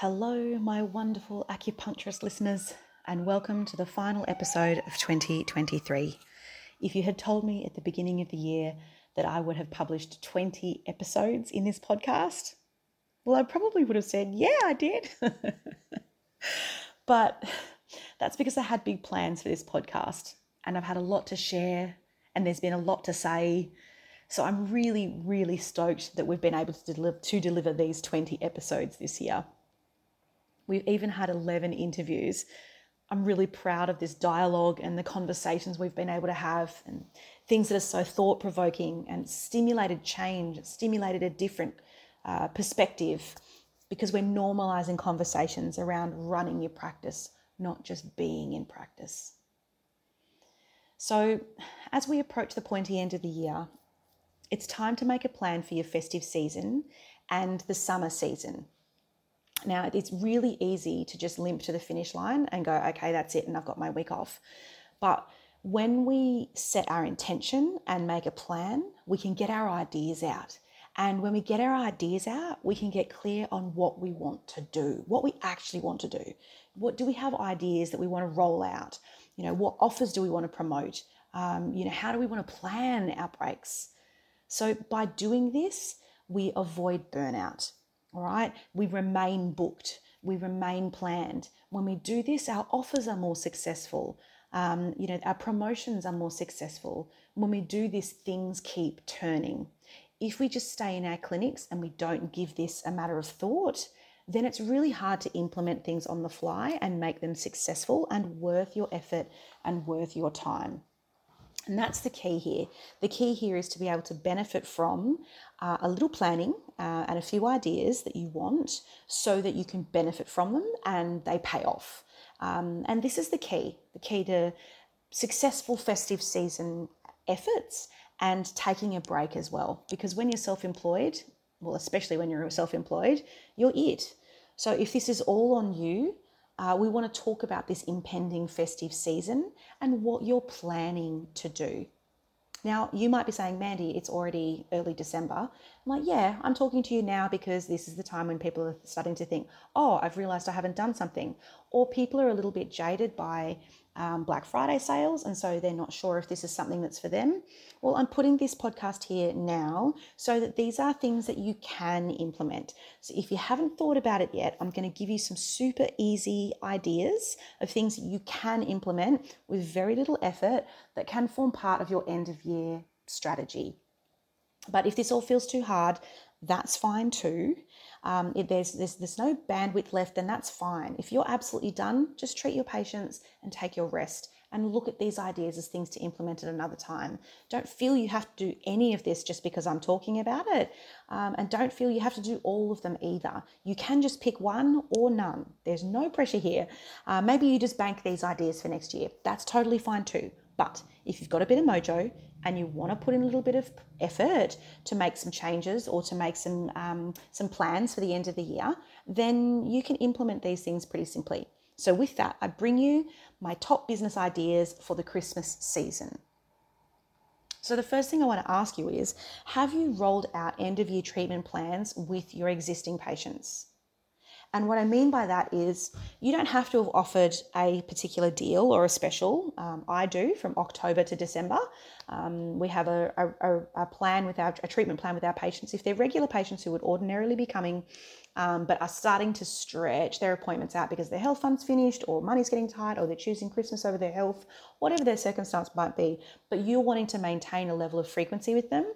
Hello, my wonderful acupuncturist listeners, and welcome to the final episode of 2023. If you had told me at the beginning of the year that I would have published 20 episodes in this podcast, well, I probably would have said, Yeah, I did. but that's because I had big plans for this podcast and I've had a lot to share and there's been a lot to say. So I'm really, really stoked that we've been able to deliver, to deliver these 20 episodes this year. We've even had 11 interviews. I'm really proud of this dialogue and the conversations we've been able to have and things that are so thought provoking and stimulated change, stimulated a different uh, perspective because we're normalizing conversations around running your practice, not just being in practice. So, as we approach the pointy end of the year, it's time to make a plan for your festive season and the summer season. Now, it's really easy to just limp to the finish line and go, okay, that's it, and I've got my week off. But when we set our intention and make a plan, we can get our ideas out. And when we get our ideas out, we can get clear on what we want to do, what we actually want to do. What do we have ideas that we want to roll out? You know, what offers do we want to promote? Um, you know, how do we want to plan our breaks? So by doing this, we avoid burnout. All right, we remain booked, we remain planned. When we do this, our offers are more successful. Um, you know, our promotions are more successful. When we do this, things keep turning. If we just stay in our clinics and we don't give this a matter of thought, then it's really hard to implement things on the fly and make them successful and worth your effort and worth your time. And that's the key here. The key here is to be able to benefit from uh, a little planning uh, and a few ideas that you want so that you can benefit from them and they pay off. Um, and this is the key the key to successful festive season efforts and taking a break as well. Because when you're self employed, well, especially when you're self employed, you're it. So if this is all on you, uh, we want to talk about this impending festive season and what you're planning to do. Now, you might be saying, Mandy, it's already early December. I'm like, yeah, I'm talking to you now because this is the time when people are starting to think, oh, I've realized I haven't done something. Or people are a little bit jaded by um, Black Friday sales, and so they're not sure if this is something that's for them. Well, I'm putting this podcast here now so that these are things that you can implement. So if you haven't thought about it yet, I'm going to give you some super easy ideas of things that you can implement with very little effort that can form part of your end of year strategy. But if this all feels too hard, that's fine too. Um, if there's, there's, there's no bandwidth left, then that's fine. If you're absolutely done, just treat your patients and take your rest and look at these ideas as things to implement at another time. Don't feel you have to do any of this just because I'm talking about it. Um, and don't feel you have to do all of them either. You can just pick one or none. There's no pressure here. Uh, maybe you just bank these ideas for next year. That's totally fine too. But if you've got a bit of mojo and you want to put in a little bit of effort to make some changes or to make some um, some plans for the end of the year, then you can implement these things pretty simply. So with that, I bring you my top business ideas for the Christmas season. So the first thing I want to ask you is, have you rolled out end of year treatment plans with your existing patients? And what I mean by that is you don't have to have offered a particular deal or a special. Um, I do from October to December. Um, we have a, a, a, plan with our a treatment plan with our patients. If they're regular patients who would ordinarily be coming, um, but are starting to stretch their appointments out because their health fund's finished, or money's getting tight, or they're choosing Christmas over their health, whatever their circumstance might be, but you're wanting to maintain a level of frequency with them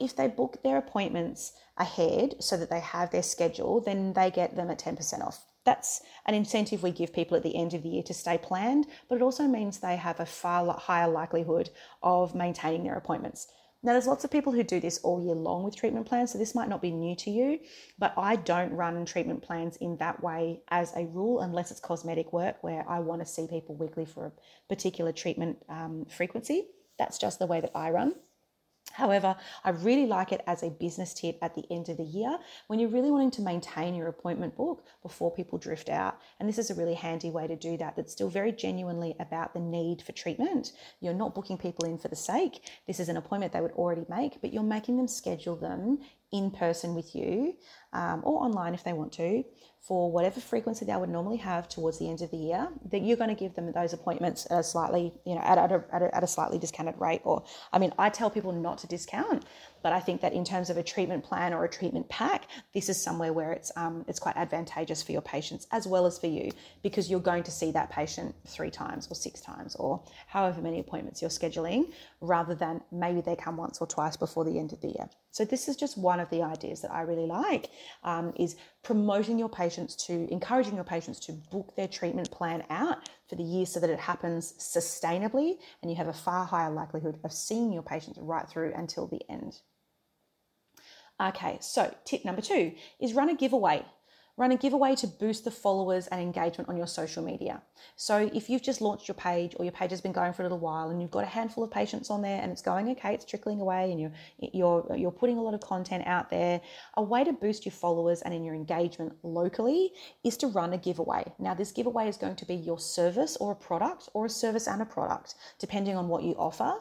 if they book their appointments ahead so that they have their schedule, then they get them at 10% off. That's an incentive we give people at the end of the year to stay planned, but it also means they have a far higher likelihood of maintaining their appointments. Now, there's lots of people who do this all year long with treatment plans, so this might not be new to you, but I don't run treatment plans in that way as a rule unless it's cosmetic work where I want to see people weekly for a particular treatment um, frequency. That's just the way that I run. However, I really like it as a business tip at the end of the year when you're really wanting to maintain your appointment book before people drift out. And this is a really handy way to do that, that's still very genuinely about the need for treatment. You're not booking people in for the sake. This is an appointment they would already make, but you're making them schedule them in person with you um, or online if they want to for whatever frequency they would normally have towards the end of the year, that you're going to give them those appointments at a slightly, you know, at, at, a, at, a, at a slightly discounted rate. Or, I mean, I tell people not to discount, but I think that in terms of a treatment plan or a treatment pack, this is somewhere where it's um, it's quite advantageous for your patients as well as for you because you're going to see that patient three times or six times or however many appointments you're scheduling, rather than maybe they come once or twice before the end of the year. So this is just one of the ideas that I really like um, is promoting your patients to encouraging your patients to book their treatment plan out for the year so that it happens sustainably and you have a far higher likelihood of seeing your patients right through until the end. Okay, so tip number two is run a giveaway run a giveaway to boost the followers and engagement on your social media. So if you've just launched your page or your page has been going for a little while and you've got a handful of patients on there and it's going okay, it's trickling away and you're you're you're putting a lot of content out there, a way to boost your followers and in your engagement locally is to run a giveaway. Now this giveaway is going to be your service or a product or a service and a product depending on what you offer.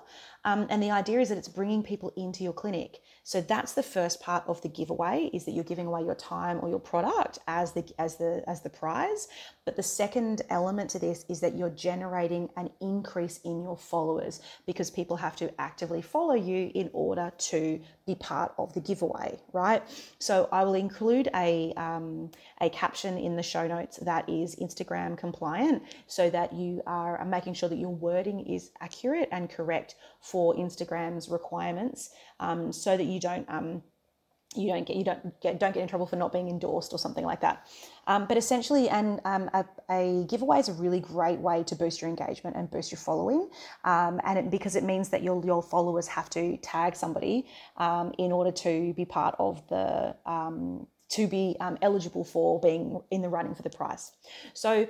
Um, and the idea is that it's bringing people into your clinic. So that's the first part of the giveaway is that you're giving away your time or your product as the as the as the prize. But the second element to this is that you're generating an increase in your followers because people have to actively follow you in order to be part of the giveaway, right? So I will include a um, a caption in the show notes that is Instagram compliant, so that you are making sure that your wording is accurate and correct for Instagram's requirements, um, so that you don't um, you don't get you don't get don't get in trouble for not being endorsed or something like that. Um, but essentially, and um, a, a, giveaway is a really great way to boost your engagement and boost your following, um, and it, because it means that your your followers have to tag somebody um, in order to be part of the um, to be um, eligible for being in the running for the prize. So,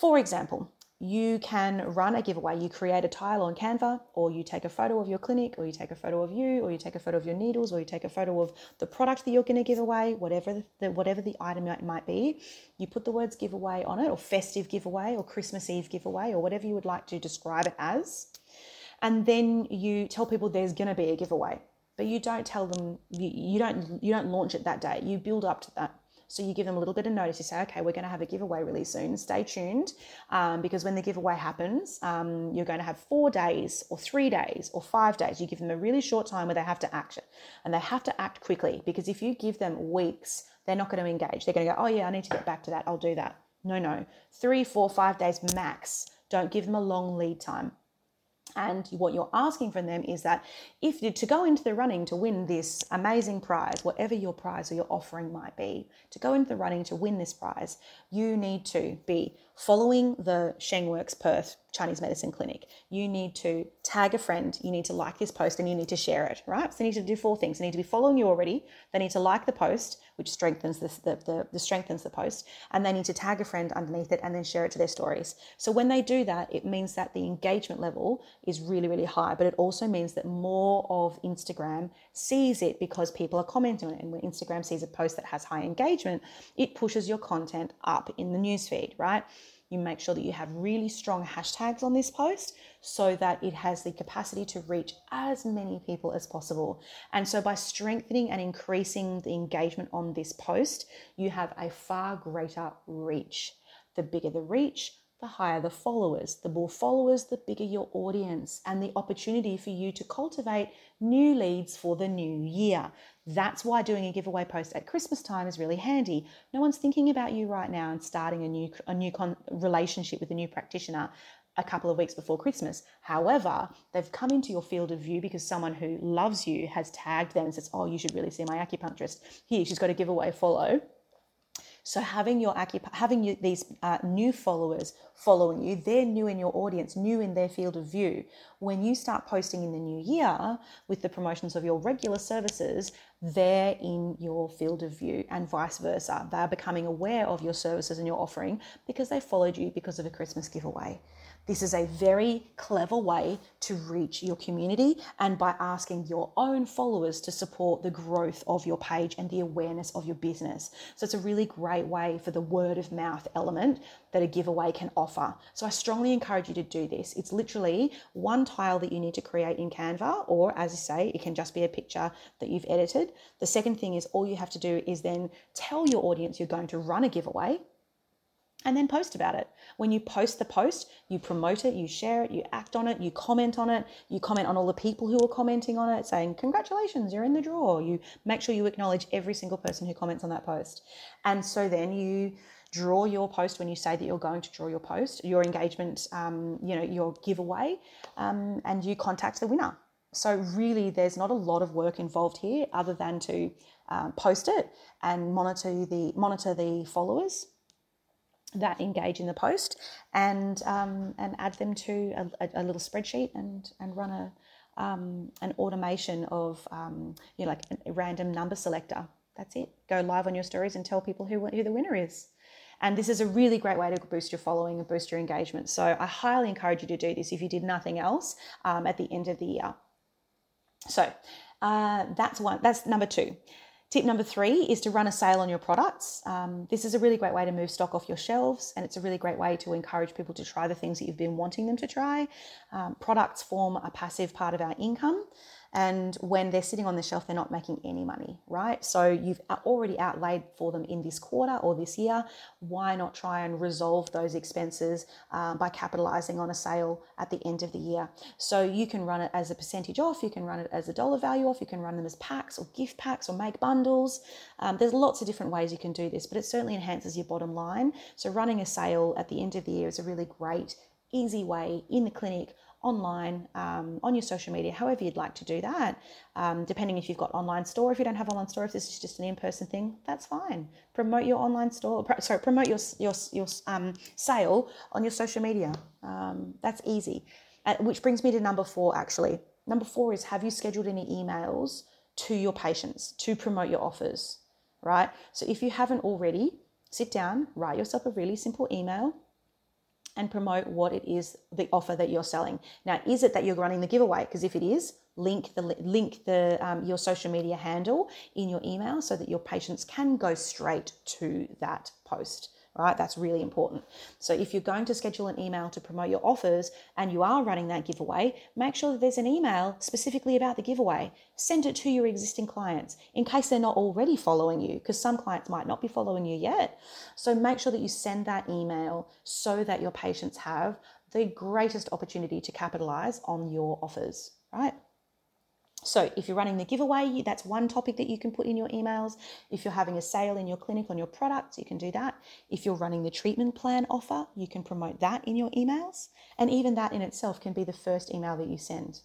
for example, you can run a giveaway. You create a tile on Canva, or you take a photo of your clinic, or you take a photo of you, or you take a photo of your needles, or you take a photo of the product that you're going to give away, whatever the whatever the item might be. You put the words giveaway on it, or festive giveaway, or Christmas Eve giveaway, or whatever you would like to describe it as, and then you tell people there's going to be a giveaway. But you don't tell them you, you don't you don't launch it that day. You build up to that. So you give them a little bit of notice. You say, okay, we're going to have a giveaway really soon. Stay tuned um, because when the giveaway happens, um, you're going to have four days or three days or five days. You give them a really short time where they have to act and they have to act quickly because if you give them weeks, they're not going to engage. They're going to go, oh, yeah, I need to get back to that. I'll do that. No, no. Three, four, five days max. Don't give them a long lead time. And what you're asking from them is that if you to go into the running to win this amazing prize, whatever your prize or your offering might be, to go into the running to win this prize, you need to be following the ShengWorks Perth Chinese Medicine Clinic. You need to tag a friend, you need to like this post, and you need to share it, right? So you need to do four things. They need to be following you already, they need to like the post, which strengthens the, the, the, strengthens the post, and they need to tag a friend underneath it and then share it to their stories. So when they do that, it means that the engagement level is really, really high, but it also means that more of Instagram sees it because people are commenting on it. And when Instagram sees a post that has high engagement, it pushes your content up in the newsfeed, right? You make sure that you have really strong hashtags on this post so that it has the capacity to reach as many people as possible. And so by strengthening and increasing the engagement on this post, you have a far greater reach. The bigger the reach, the higher the followers. The more followers, the bigger your audience and the opportunity for you to cultivate new leads for the new year. That's why doing a giveaway post at Christmas time is really handy. No one's thinking about you right now and starting a new a new con- relationship with a new practitioner a couple of weeks before Christmas. However, they've come into your field of view because someone who loves you has tagged them and says, "Oh, you should really see my acupuncturist. Here, she's got a giveaway follow." So having your having you, these uh, new followers following you, they're new in your audience, new in their field of view. When you start posting in the new year with the promotions of your regular services, they're in your field of view and vice versa. They are becoming aware of your services and your offering because they followed you because of a Christmas giveaway. This is a very clever way to reach your community and by asking your own followers to support the growth of your page and the awareness of your business. So it's a really great way for the word of mouth element that a giveaway can offer. So I strongly encourage you to do this. It's literally one tile that you need to create in Canva, or as I say, it can just be a picture that you've edited. The second thing is all you have to do is then tell your audience you're going to run a giveaway and then post about it. When you post the post, you promote it, you share it, you act on it, you comment on it, you comment on all the people who are commenting on it, saying, Congratulations, you're in the draw. You make sure you acknowledge every single person who comments on that post. And so then you draw your post when you say that you're going to draw your post, your engagement, um, you know, your giveaway, um, and you contact the winner. So really, there's not a lot of work involved here, other than to uh, post it and monitor the monitor the followers that engage in the post and um, and add them to a, a, little spreadsheet and and run a um, an automation of um, you know like a random number selector. That's it. Go live on your stories and tell people who who the winner is. And this is a really great way to boost your following and boost your engagement. So I highly encourage you to do this if you did nothing else um, at the end of the year. So uh, that's one. That's number two. Tip number three is to run a sale on your products. Um, this is a really great way to move stock off your shelves, and it's a really great way to encourage people to try the things that you've been wanting them to try. Um, products form a passive part of our income. And when they're sitting on the shelf, they're not making any money, right? So you've already outlaid for them in this quarter or this year. Why not try and resolve those expenses um, by capitalizing on a sale at the end of the year? So you can run it as a percentage off, you can run it as a dollar value off, you can run them as packs or gift packs or make bundles. Um, there's lots of different ways you can do this, but it certainly enhances your bottom line. So running a sale at the end of the year is a really great, easy way in the clinic online, um, on your social media, however you'd like to do that. Um, depending if you've got online store, if you don't have online store, if this is just an in-person thing, that's fine. Promote your online store, sorry, promote your your your um, sale on your social media. Um, that's easy. Uh, which brings me to number four. Actually, number four is have you scheduled any emails to your patients to promote your offers? Right. So if you haven't already, sit down, write yourself a really simple email and promote what it is the offer that you're selling. Now, is it that you're running the giveaway? Because if it is, link the link the um, your social media handle in your email so that your patients can go straight to that post right? That's really important. So if you're going to schedule an email to promote your offers and you are running that giveaway, make sure that there's an email specifically about the giveaway. Send it to your existing clients in case they're not already following you, because some clients might not be following you yet. So make sure that you send that email so that your patients have the greatest opportunity to capitalize on your offers, right? So, if you're running the giveaway, that's one topic that you can put in your emails. If you're having a sale in your clinic on your products, you can do that. If you're running the treatment plan offer, you can promote that in your emails. And even that in itself can be the first email that you send.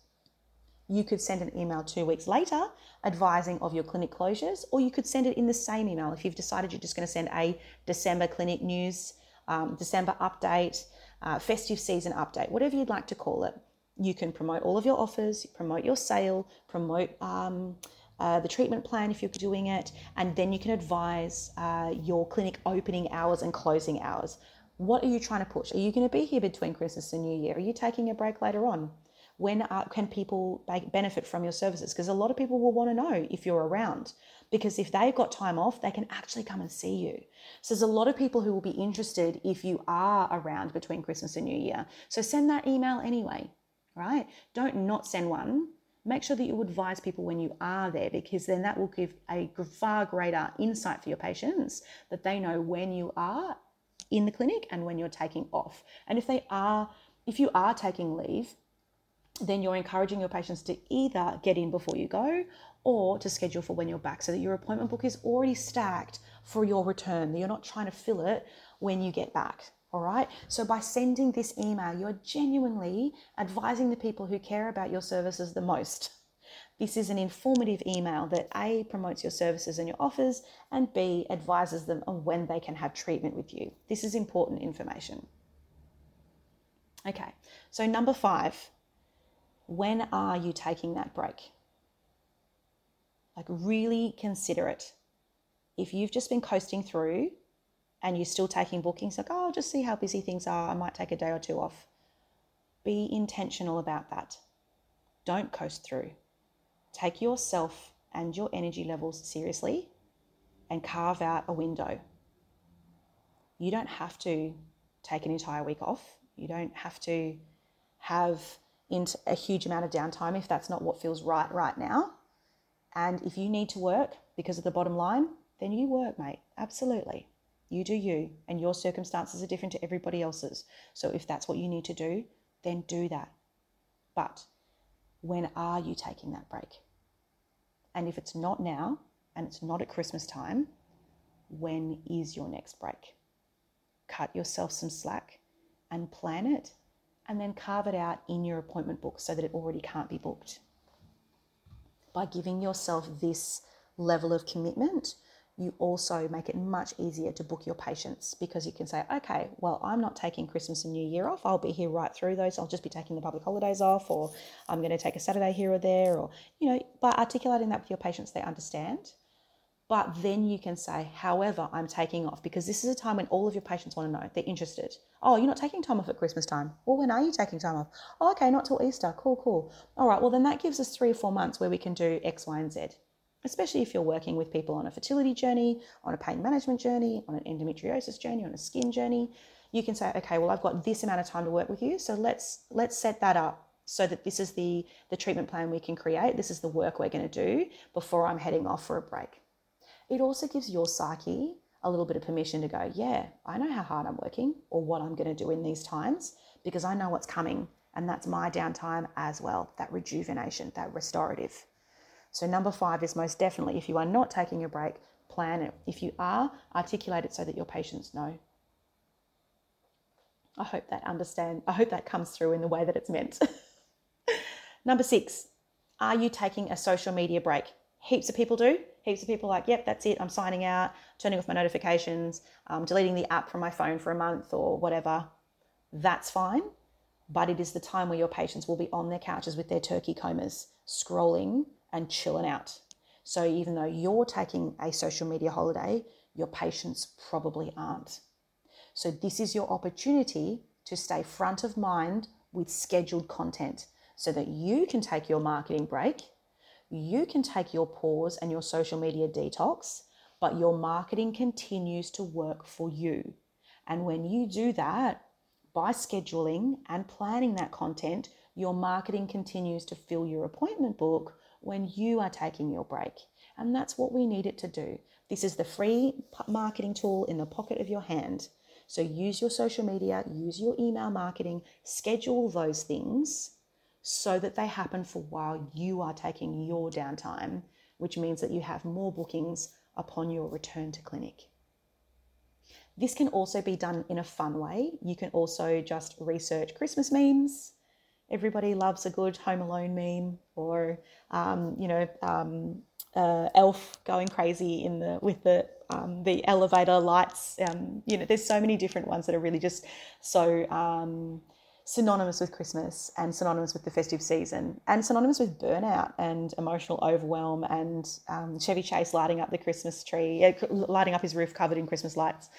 You could send an email two weeks later advising of your clinic closures, or you could send it in the same email if you've decided you're just going to send a December clinic news, um, December update, uh, festive season update, whatever you'd like to call it you can promote all of your offers, promote your sale, promote um, uh, the treatment plan if you're doing it, and then you can advise uh, your clinic opening hours and closing hours. What are you trying to push? Are you going to be here between Christmas and New Year? Are you taking a break later on? When are, can people benefit from your services? Because a lot of people will want to know if you're around. Because if they've got time off, they can actually come and see you. So there's a lot of people who will be interested if you are around between Christmas and New Year. So send that email anyway right? Don't not send one. Make sure that you advise people when you are there because then that will give a far greater insight for your patients that they know when you are in the clinic and when you're taking off. And if they are, if you are taking leave, then you're encouraging your patients to either get in before you go or to schedule for when you're back so that your appointment book is already stacked for your return, that you're not trying to fill it when you get back. All right. So by sending this email, you're genuinely advising the people who care about your services the most. This is an informative email that A promotes your services and your offers, and B advises them on when they can have treatment with you. This is important information. Okay, so number five, when are you taking that break? Like, really consider it. If you've just been coasting through and you're still taking bookings, like, oh, I'll just see how busy things are. I might take a day or two off. Be intentional about that. Don't coast through. Take yourself and your energy levels seriously and carve out a window. You don't have to take an entire week off. You don't have to have a huge amount of downtime if that's not what feels right right now. And if you need to work because of the bottom line, then you work, mate. Absolutely. You do you, and your circumstances are different to everybody else's. So if that's what you need to do, then do that. But when are you taking that break? And if it's not now and it's not at Christmas time, when is your next break? Cut yourself some slack and plan it, and then carve it out in your appointment book so that it already can't be booked. By giving yourself this level of commitment, you also make it much easier to book your patients because you can say, okay, well, I'm not taking Christmas and New Year off. I'll be here right through those. I'll just be taking the public holidays off, or I'm going to take a Saturday here or there, or, you know, by articulating that with your patients, they understand. But then you can say, however, I'm taking off because this is a time when all of your patients want to know. They're interested. Oh, you're not taking time off at Christmas time. Well, when are you taking time off? Oh, okay, not till Easter. Cool, cool. All right, well, then that gives us three or four months where we can do X, Y, and Z especially if you're working with people on a fertility journey, on a pain management journey, on an endometriosis journey, on a skin journey. You can say, okay, well, I've got this amount of time to work with you, so let's let's set that up so that this is the the treatment plan we can create. This is the work we're going to do before I'm heading off for a break. It also gives your psyche a little bit of permission to go, yeah, I know how hard I'm working or what I'm going to do in these times because I know what's coming. And that's my downtime as well, that rejuvenation, that restorative. So, number five is most definitely if you are not taking a break, plan it. If you are, articulate it so that your patients know. I hope that understand. I hope that comes through in the way that it's meant. number six, are you taking a social media break? Heaps of people do. Heaps of people like, yep, that's it. I'm signing out, turning off my notifications, um, deleting the app from my phone for a month or whatever. That's fine. But it is the time where your patients will be on their couches with their turkey combers, scrolling and chilling out. So even though you're taking a social media holiday, your patients probably aren't. So this is your opportunity to stay front of mind with scheduled content so that you can take your marketing break, you can take your pause and your social media detox, but your marketing continues to work for you. And when you do that, by scheduling and planning that content, your marketing continues to fill your appointment book when you are taking your break. And that's what we need it to do. This is the free marketing tool in the pocket of your hand. So use your social media, use your email marketing, schedule those things so that they happen for while you are taking your downtime, which means that you have more bookings upon your return to clinic. This can also be done in a fun way. You can also just research Christmas memes, Everybody loves a good Home Alone meme, or um, you know, um, uh, Elf going crazy in the with the um, the elevator lights. Um, you know, there's so many different ones that are really just so um, synonymous with Christmas and synonymous with the festive season and synonymous with burnout and emotional overwhelm and um, Chevy Chase lighting up the Christmas tree, uh, lighting up his roof covered in Christmas lights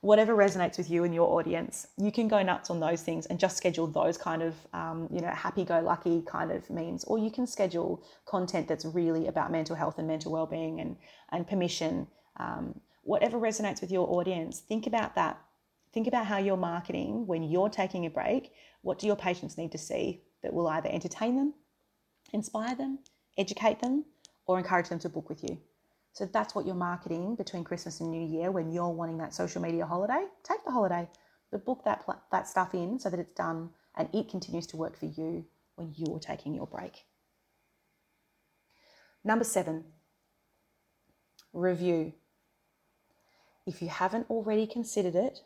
whatever resonates with you and your audience, you can go nuts on those things and just schedule those kind of, um, you know, happy-go-lucky kind of means, or you can schedule content that's really about mental health and mental well-being and and permission. Um, whatever resonates with your audience, think about that. Think about how you're marketing when you're taking a break. What do your patients need to see that will either entertain them, inspire them, educate them, or encourage them to book with you? So that's what you're marketing between Christmas and New Year when you're wanting that social media holiday. Take the holiday, but book that that stuff in so that it's done and it continues to work for you when you're taking your break. Number seven, review. If you haven't already considered it,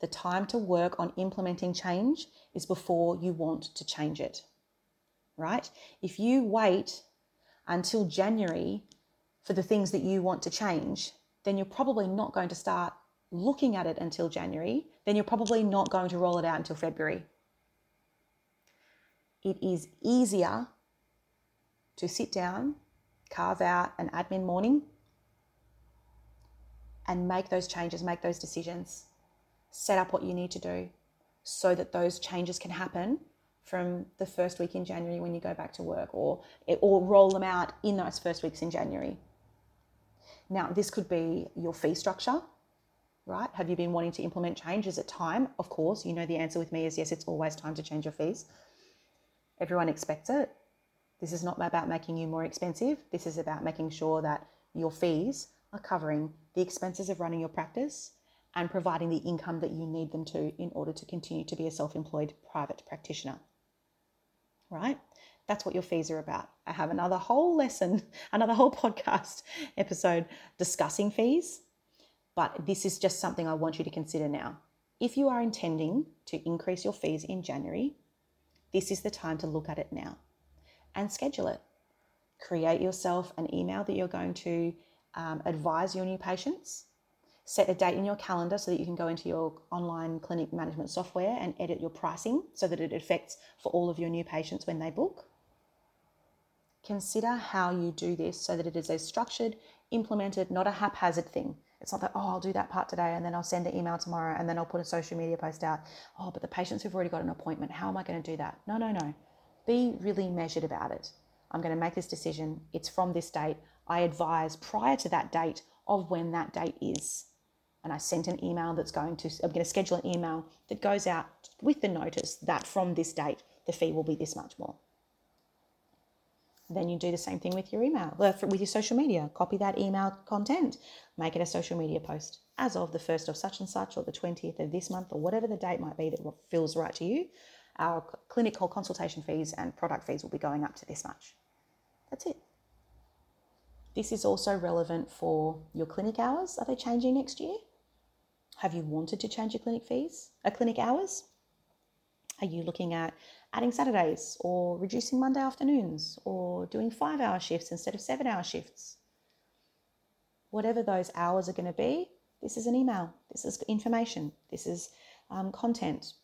the time to work on implementing change is before you want to change it, right? If you wait until January for the things that you want to change, then you're probably not going to start looking at it until January. Then you're probably not going to roll it out until February. It is easier to sit down, carve out an admin morning, and make those changes, make those decisions, set up what you need to do so that those changes can happen from the first week in January when you go back to work or or roll them out in those first weeks in January. Now, this could be your fee structure, right? Have you been wanting to implement change? Is it time? Of course, you know the answer with me is yes, it's always time to change your fees. Everyone expects it. This is not about making you more expensive. This is about making sure that your fees are covering the expenses of running your practice and providing the income that you need them to in order to continue to be a self employed private practitioner. Right? That's what your fees are about. I have another whole lesson, another whole podcast episode discussing fees, but this is just something I want you to consider now. If you are intending to increase your fees in January, this is the time to look at it now and schedule it. Create yourself an email that you're going to um, advise your new patients. Set a date in your calendar so that you can go into your online clinic management software and edit your pricing so that it affects for all of your new patients when they book. Consider how you do this so that it is a structured, implemented, not a haphazard thing. It's not that, oh, I'll do that part today and then I'll send an email tomorrow and then I'll put a social media post out. Oh, but the patients who've already got an appointment, how am I going to do that? No, no, no. Be really measured about it. I'm going to make this decision. It's from this date. I advise prior to that date of when that date is. And I sent an email that's going to, I'm going to schedule an email that goes out with the notice that from this date, the fee will be this much more. Then you do the same thing with your email, with your social media. Copy that email content, make it a social media post as of the 1st of such and such or the 20th of this month or whatever the date might be that feels right to you. Our clinical consultation fees and product fees will be going up to this much. That's it. This is also relevant for your clinic hours. Are they changing next year? Have you wanted to change your clinic fees, a uh, clinic hours? Are you looking at adding Saturdays or reducing Monday afternoons or doing five hour shifts instead of seven hour shifts. Whatever those hours are going to be, this is an email, this is information, this is um, content,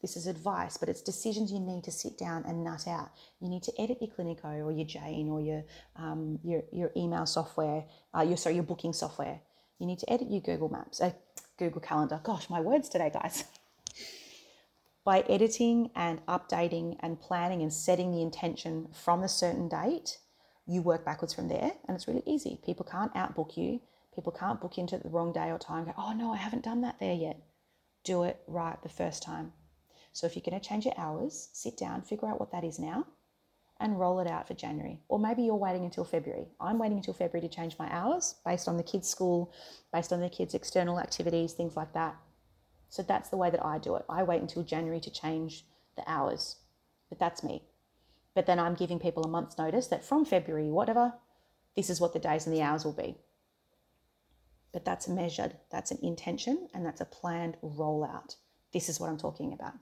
this is advice, but it's decisions you need to sit down and nut out. You need to edit your Cliniko or your Jane or your um, your, your email software, uh, your sorry your booking software. You need to edit your Google Maps, uh, Google Calendar. Gosh, my words today, guys. by editing and updating and planning and setting the intention from a certain date, you work backwards from there and it's really easy. People can't outbook you. People can't book into the wrong day or time. Go, oh no, I haven't done that there yet. Do it right the first time. So if you're going to change your hours, sit down, figure out what that is now, and roll it out for January. Or maybe you're waiting until February. I'm waiting until February to change my hours based on the kids' school, based on the kids' external activities, things like that. So that's the way that I do it. I wait until January to change the hours, but that's me. But then I'm giving people a month's notice that from February, whatever, this is what the days and the hours will be. But that's measured, that's an intention, and that's a planned rollout. This is what I'm talking about.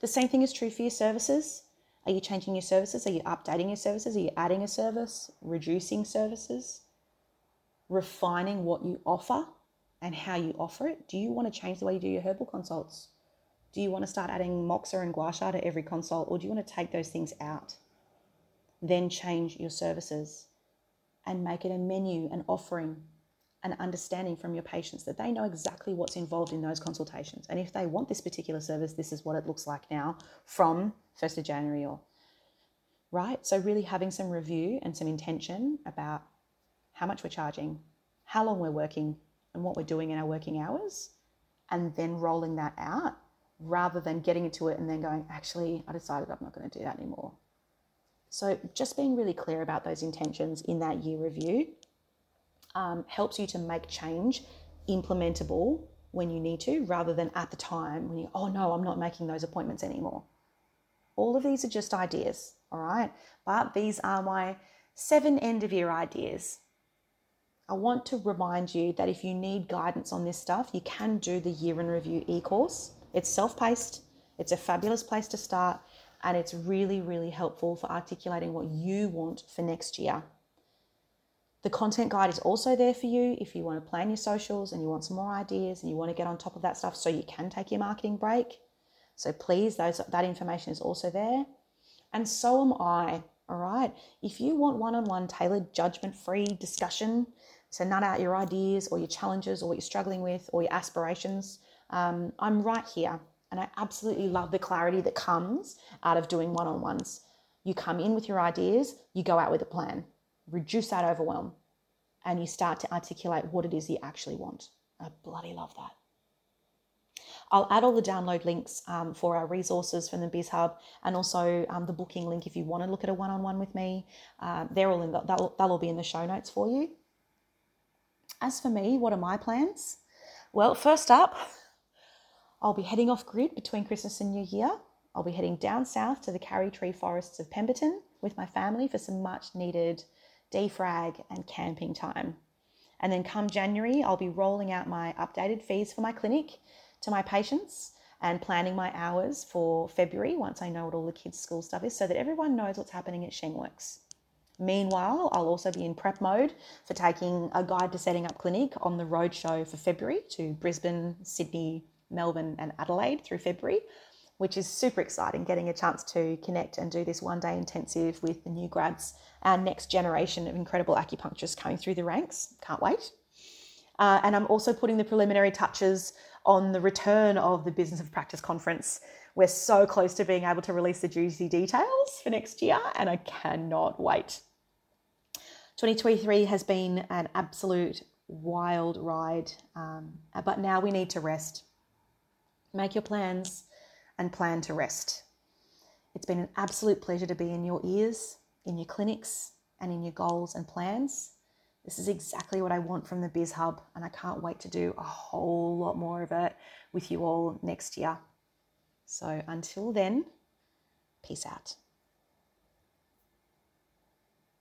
The same thing is true for your services. Are you changing your services? Are you updating your services? Are you adding a service, reducing services, refining what you offer? And how you offer it. Do you want to change the way you do your herbal consults? Do you want to start adding moxa and gua sha to every consult, or do you want to take those things out? Then change your services and make it a menu, an offering, an understanding from your patients that they know exactly what's involved in those consultations. And if they want this particular service, this is what it looks like now from 1st of January or right? So really having some review and some intention about how much we're charging, how long we're working, and what we're doing in our working hours and then rolling that out rather than getting into it and then going, actually, I decided I'm not going to do that anymore. So, just being really clear about those intentions in that year review um, helps you to make change implementable when you need to rather than at the time when you, oh no, I'm not making those appointments anymore. All of these are just ideas, all right? But these are my seven end of year ideas I want to remind you that if you need guidance on this stuff, you can do the Year in Review e course. It's self paced, it's a fabulous place to start, and it's really, really helpful for articulating what you want for next year. The content guide is also there for you if you want to plan your socials and you want some more ideas and you want to get on top of that stuff so you can take your marketing break. So please, those, that information is also there. And so am I. All right. If you want one on one tailored, judgment free discussion so, nut out your ideas or your challenges or what you're struggling with or your aspirations. Um, I'm right here. And I absolutely love the clarity that comes out of doing one on ones. You come in with your ideas, you go out with a plan, reduce that overwhelm, and you start to articulate what it is you actually want. I bloody love that. I'll add all the download links um, for our resources from the Biz Hub and also um, the booking link if you want to look at a one on one with me. Uh, they're all in the, they'll all be in the show notes for you. As for me, what are my plans? Well, first up, I'll be heading off grid between Christmas and New Year. I'll be heading down south to the Karri Tree Forests of Pemberton with my family for some much needed defrag and camping time. And then come January, I'll be rolling out my updated fees for my clinic to my patients and planning my hours for February once I know what all the kids' school stuff is so that everyone knows what's happening at ShengWorks. Meanwhile, I'll also be in prep mode for taking a guide to setting up clinic on the roadshow for February to Brisbane, Sydney, Melbourne, and Adelaide through February, which is super exciting getting a chance to connect and do this one day intensive with the new grads, our next generation of incredible acupuncturists coming through the ranks. Can't wait. Uh, and I'm also putting the preliminary touches on the return of the Business of Practice conference. We're so close to being able to release the juicy details for next year, and I cannot wait. 2023 has been an absolute wild ride, um, but now we need to rest. Make your plans and plan to rest. It's been an absolute pleasure to be in your ears, in your clinics, and in your goals and plans. This is exactly what I want from the Biz Hub, and I can't wait to do a whole lot more of it with you all next year. So until then, peace out.